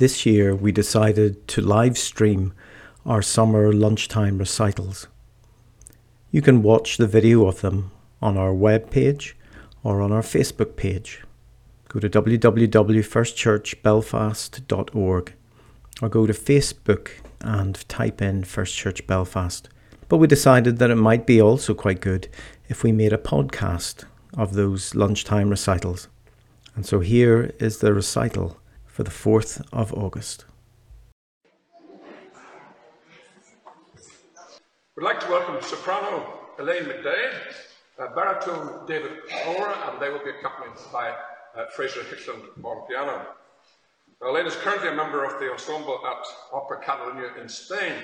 this year we decided to live stream our summer lunchtime recitals. You can watch the video of them on our web page or on our Facebook page. Go to www.firstchurchbelfast.org or go to Facebook and type in First Church Belfast. But we decided that it might be also quite good if we made a podcast of those lunchtime recitals. And so here is the recital for the 4th of August. We'd like to welcome soprano Elaine McDade, uh, baritone David Moore, and they will be accompanied by uh, Fraser Hickland on piano. Elaine is currently a member of the ensemble at Opera Catalunya in Spain.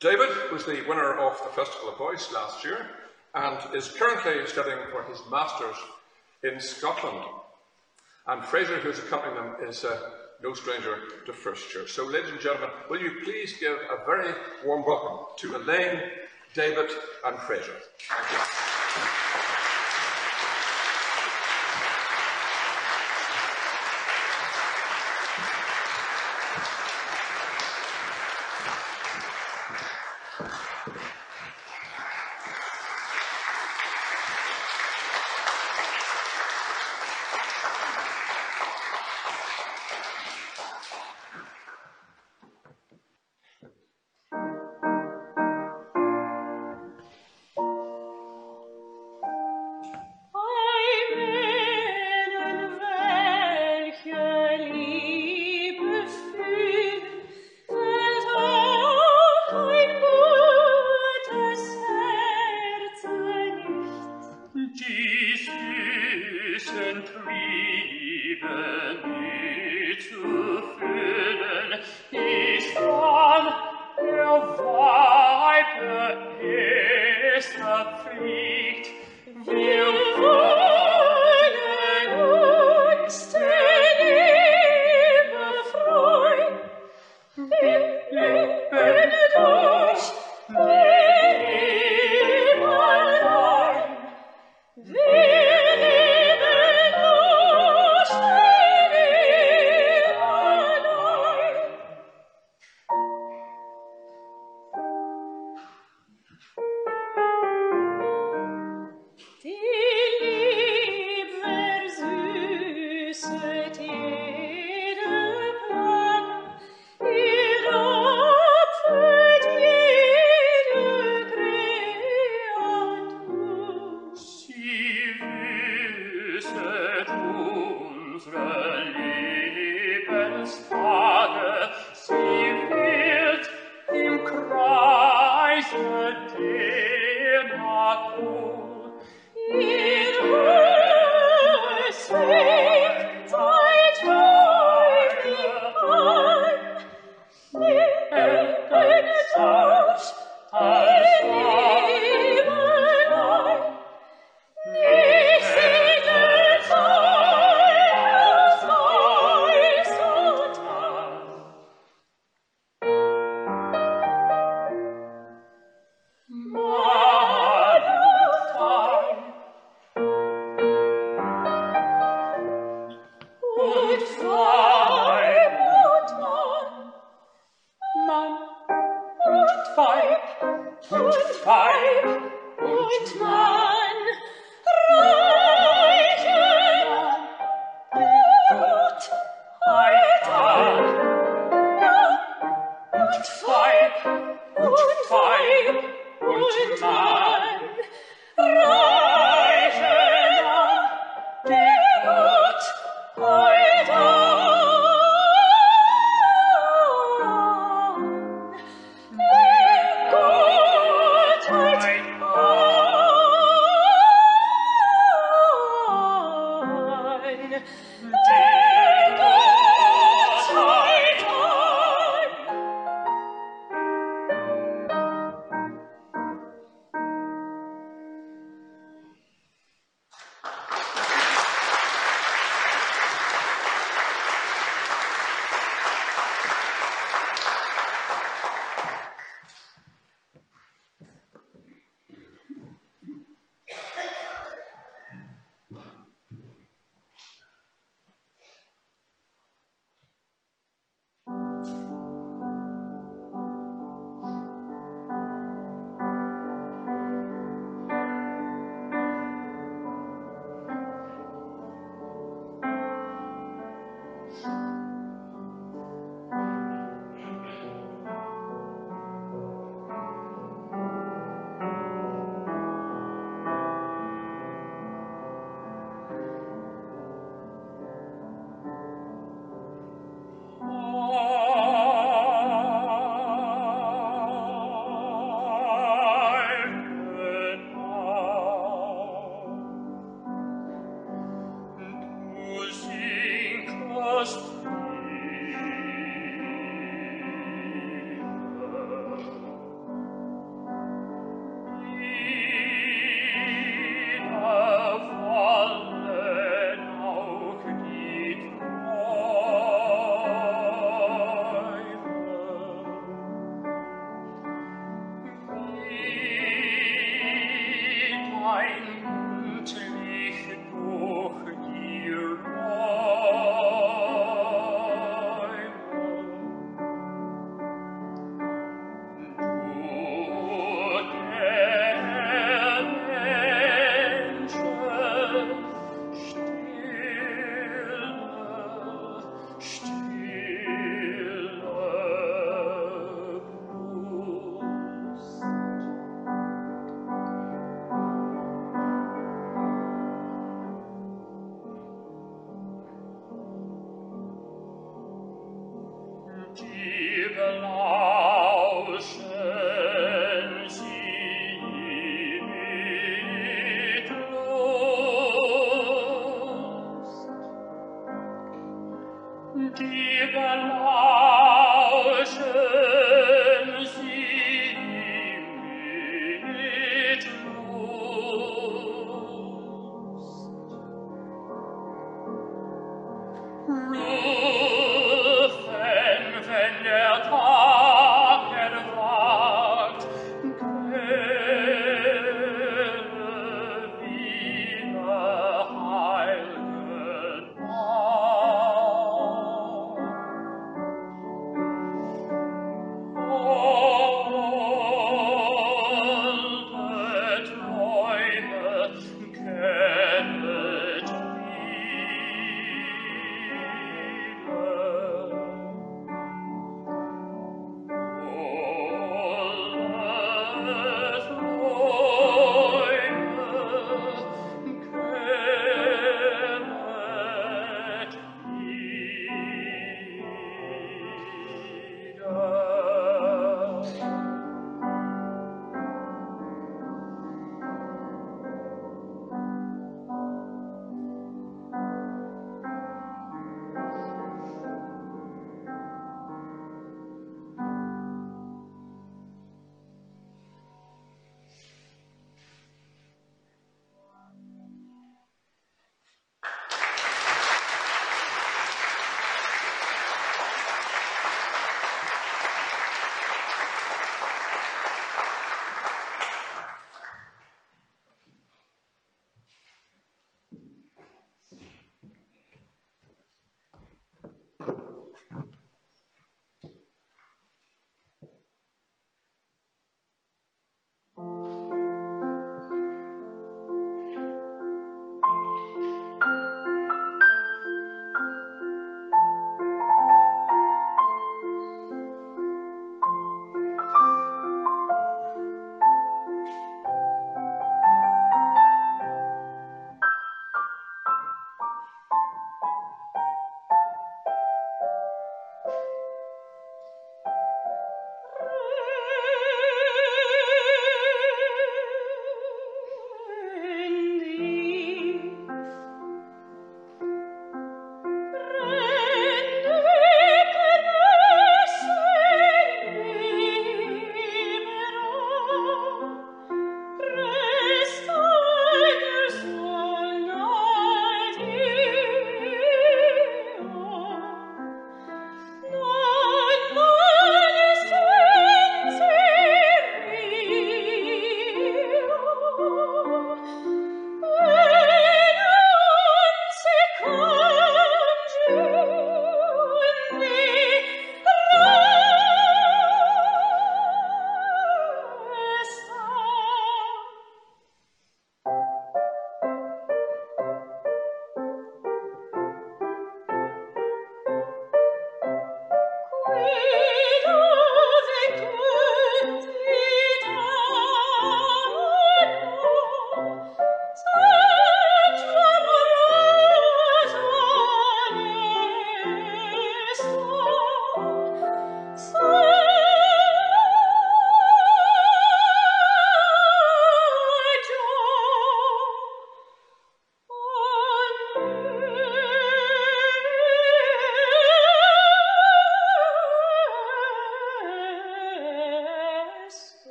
David was the winner of the Festival of Voice last year and is currently studying for his Masters in Scotland. And Fraser, who's accompanying them, is uh, no stranger to First Church. So, ladies and gentlemen, will you please give a very warm welcome to Elaine, David, and Fraser. Thank you.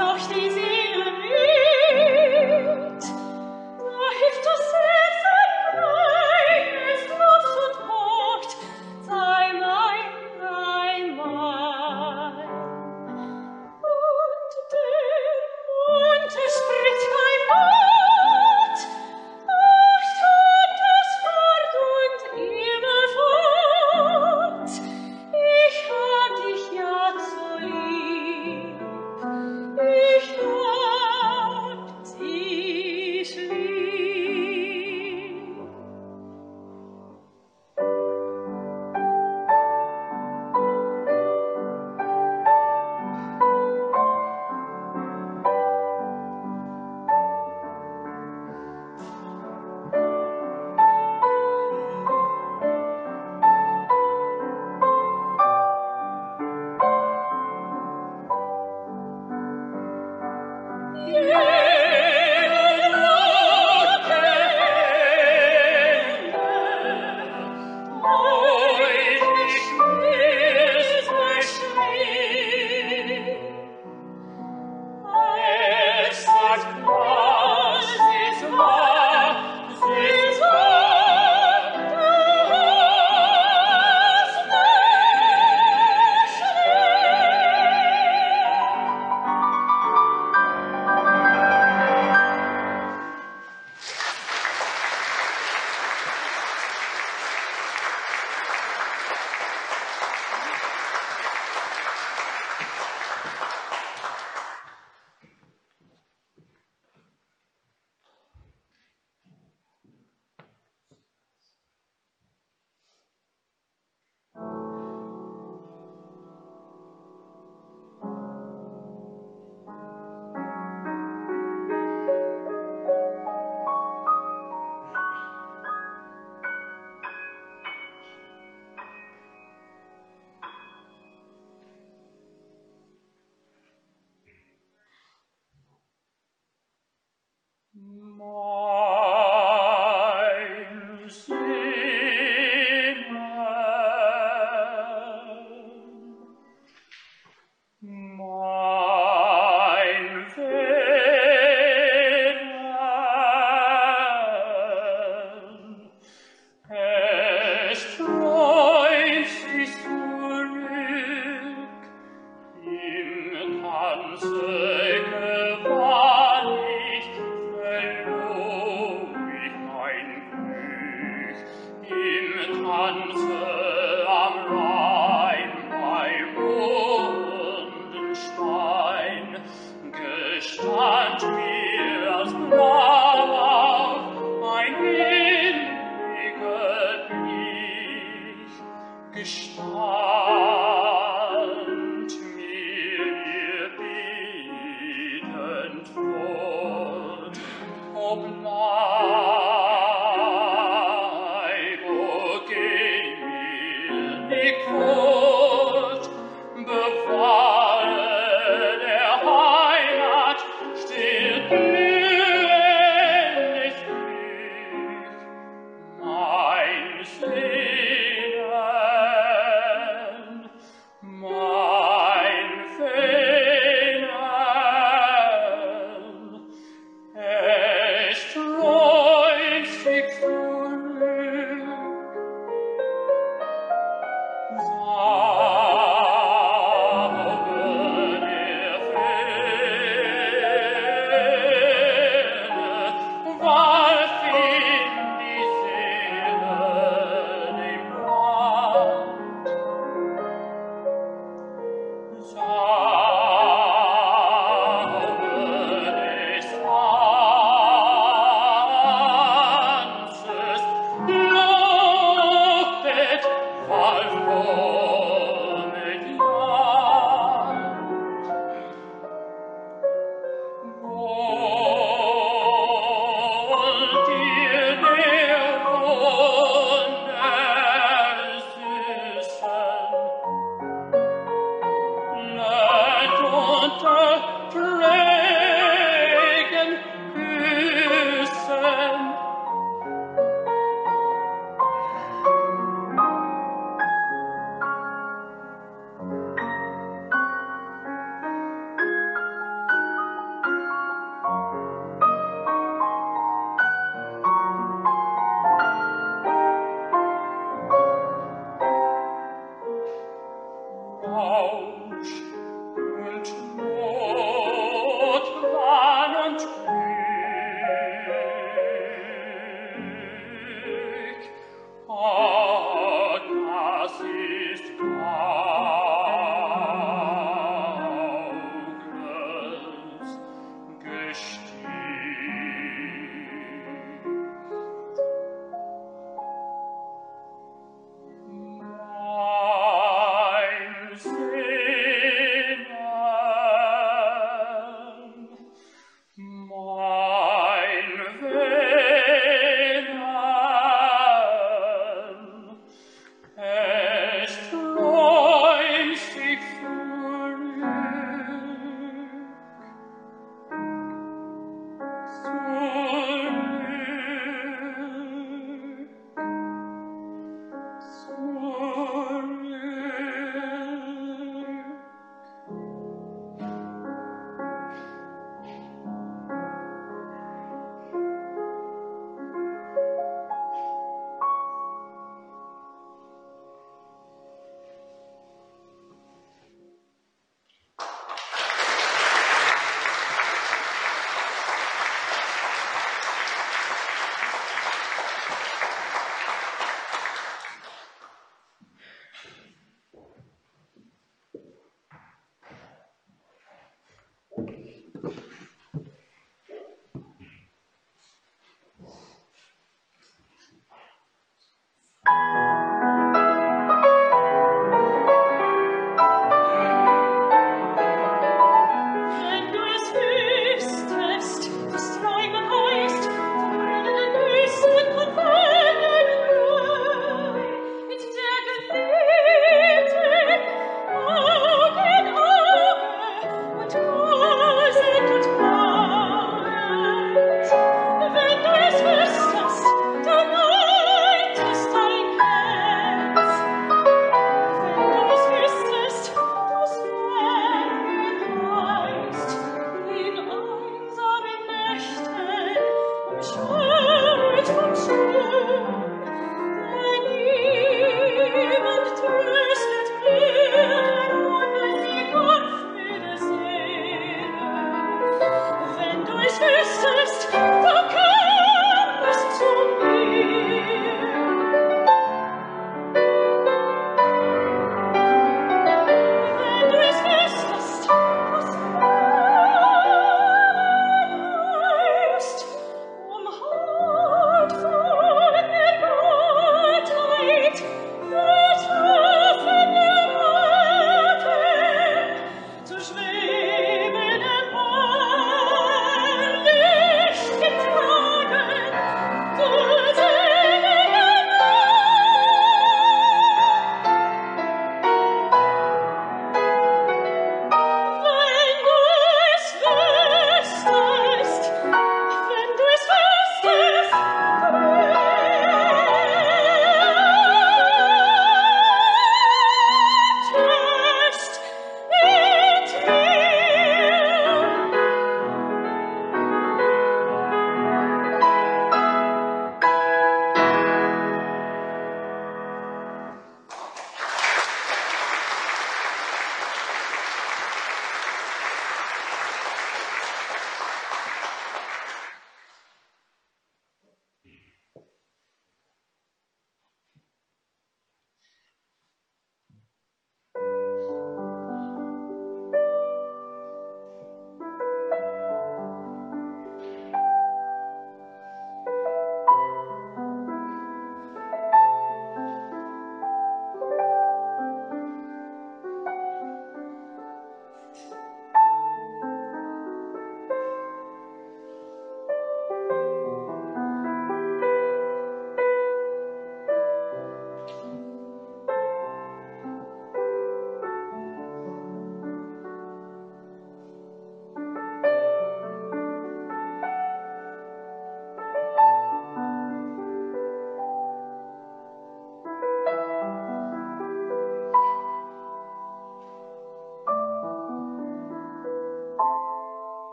auch stets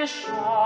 eine Chance.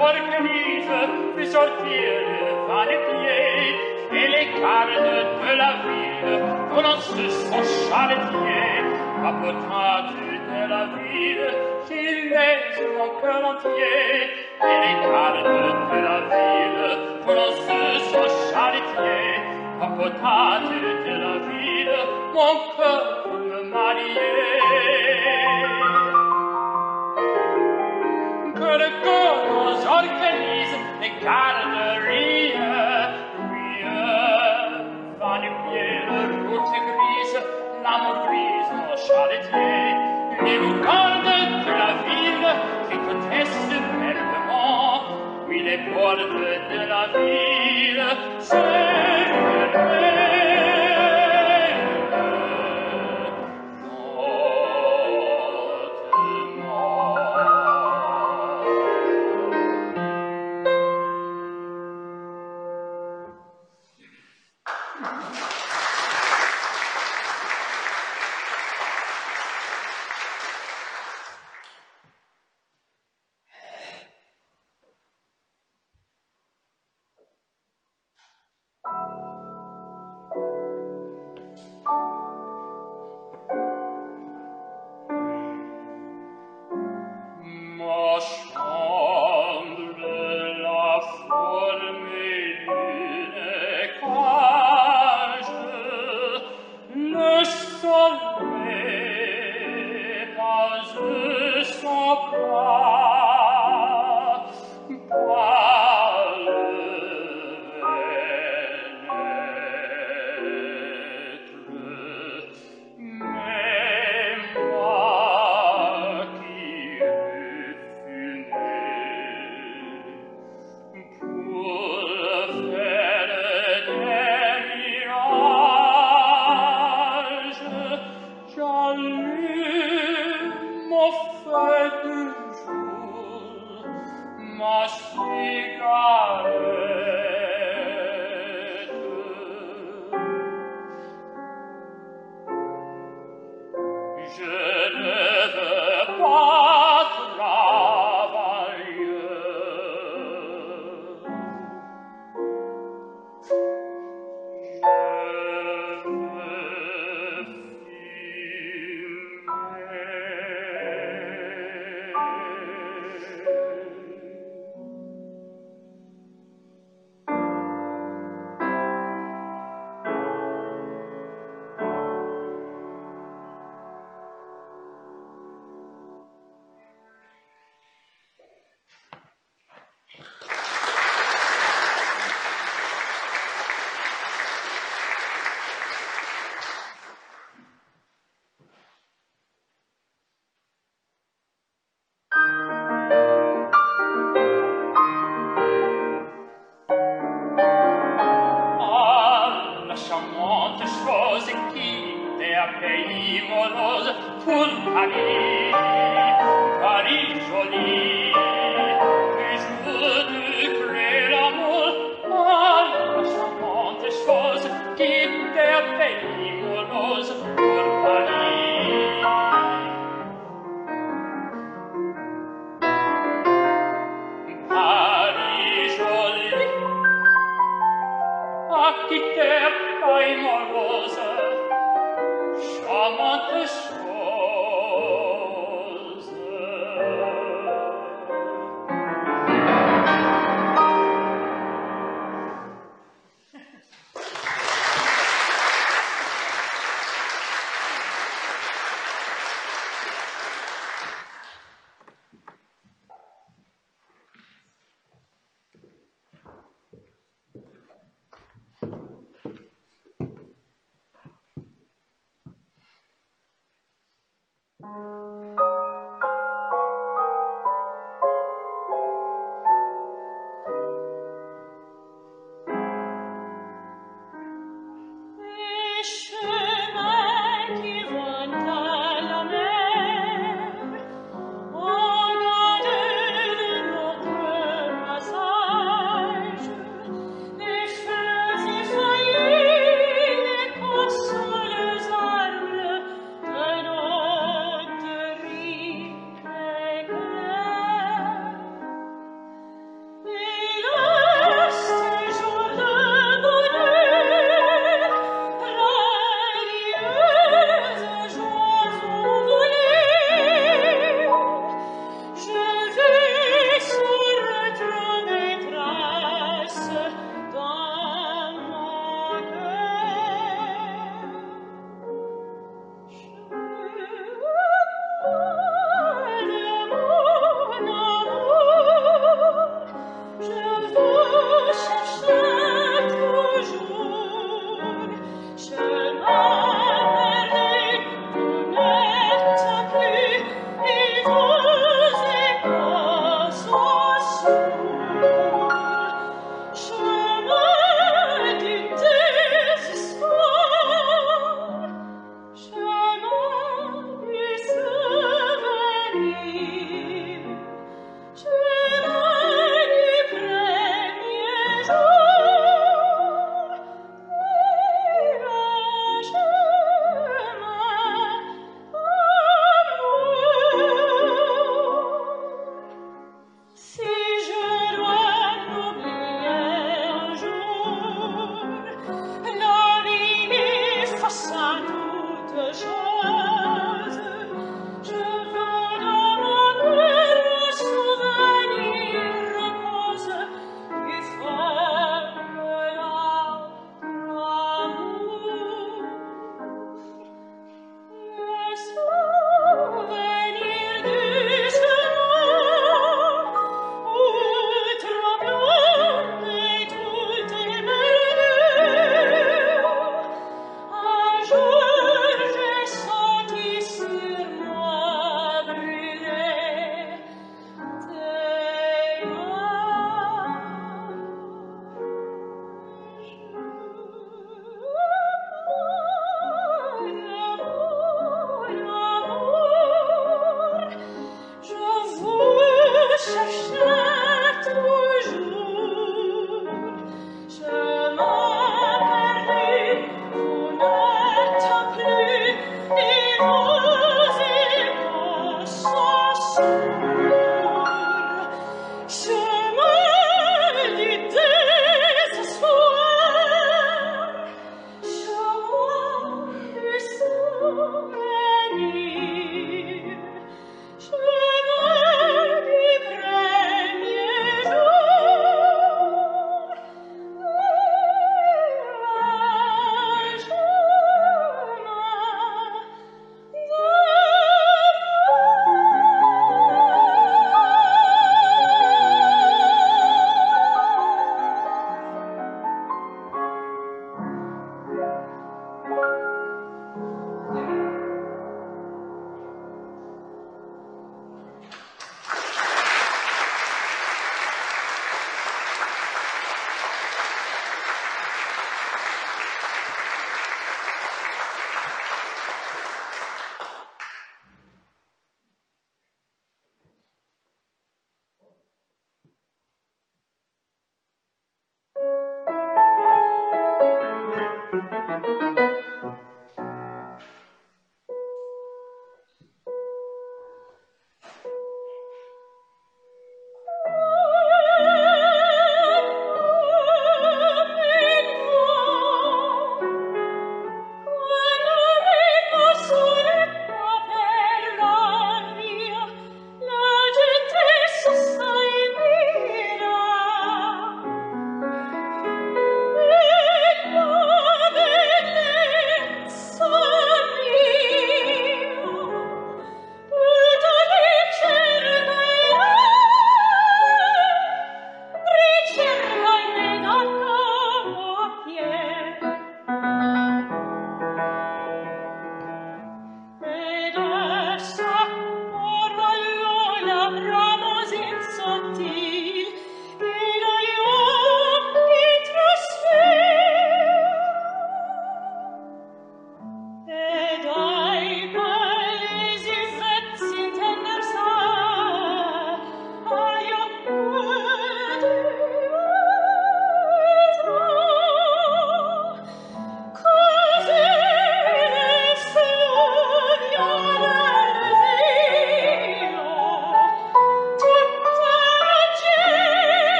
hors camise, des sorcières à les pieds, et les carnes de la ville commencent son charretier. Capotage de la ville, qui laisse mon cœur entier, et les carnes de la ville commencent son charretier. Capotage de la ville, mon cœur pour me. Que le corps s'organise des garderies. Oui, va du pied le route grise, l'amour grise au charretier, les lucarnes de la ville cliquetaient superbement. Oui, les portes de la ville s'élevaient. sol me pas de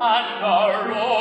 and the road.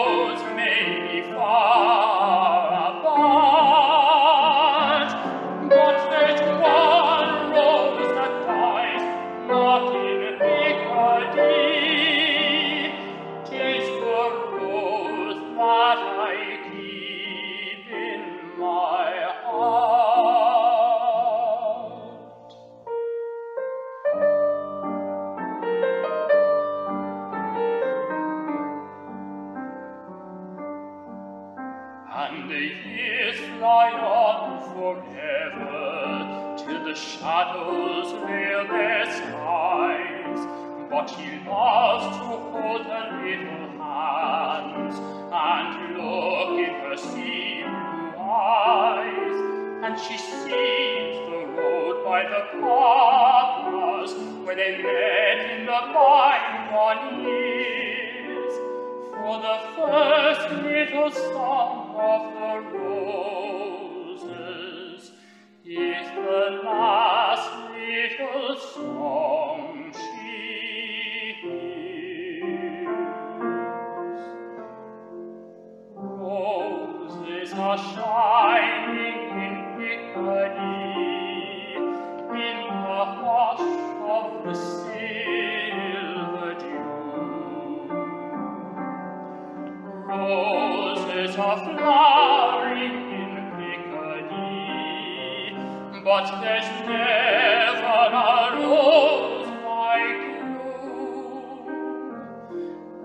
but there's never a rose like you.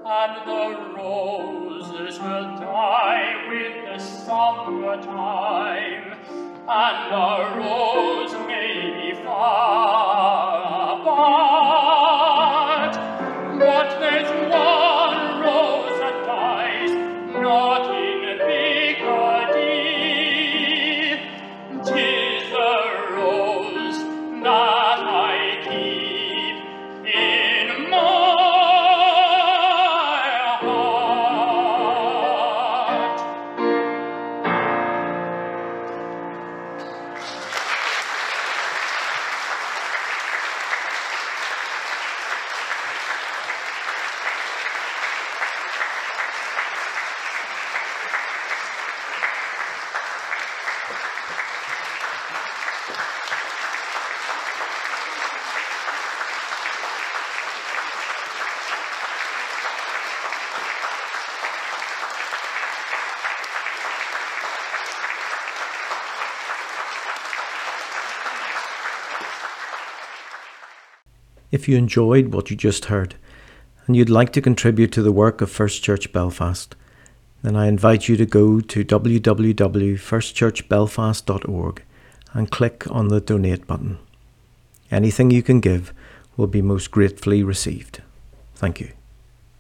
And the roses will die with the summer time, and a rose may be. if you enjoyed what you just heard and you'd like to contribute to the work of First Church Belfast, then I invite you to go to www.firstchurchbelfast.org and click on the donate button. Anything you can give will be most gratefully received. Thank you.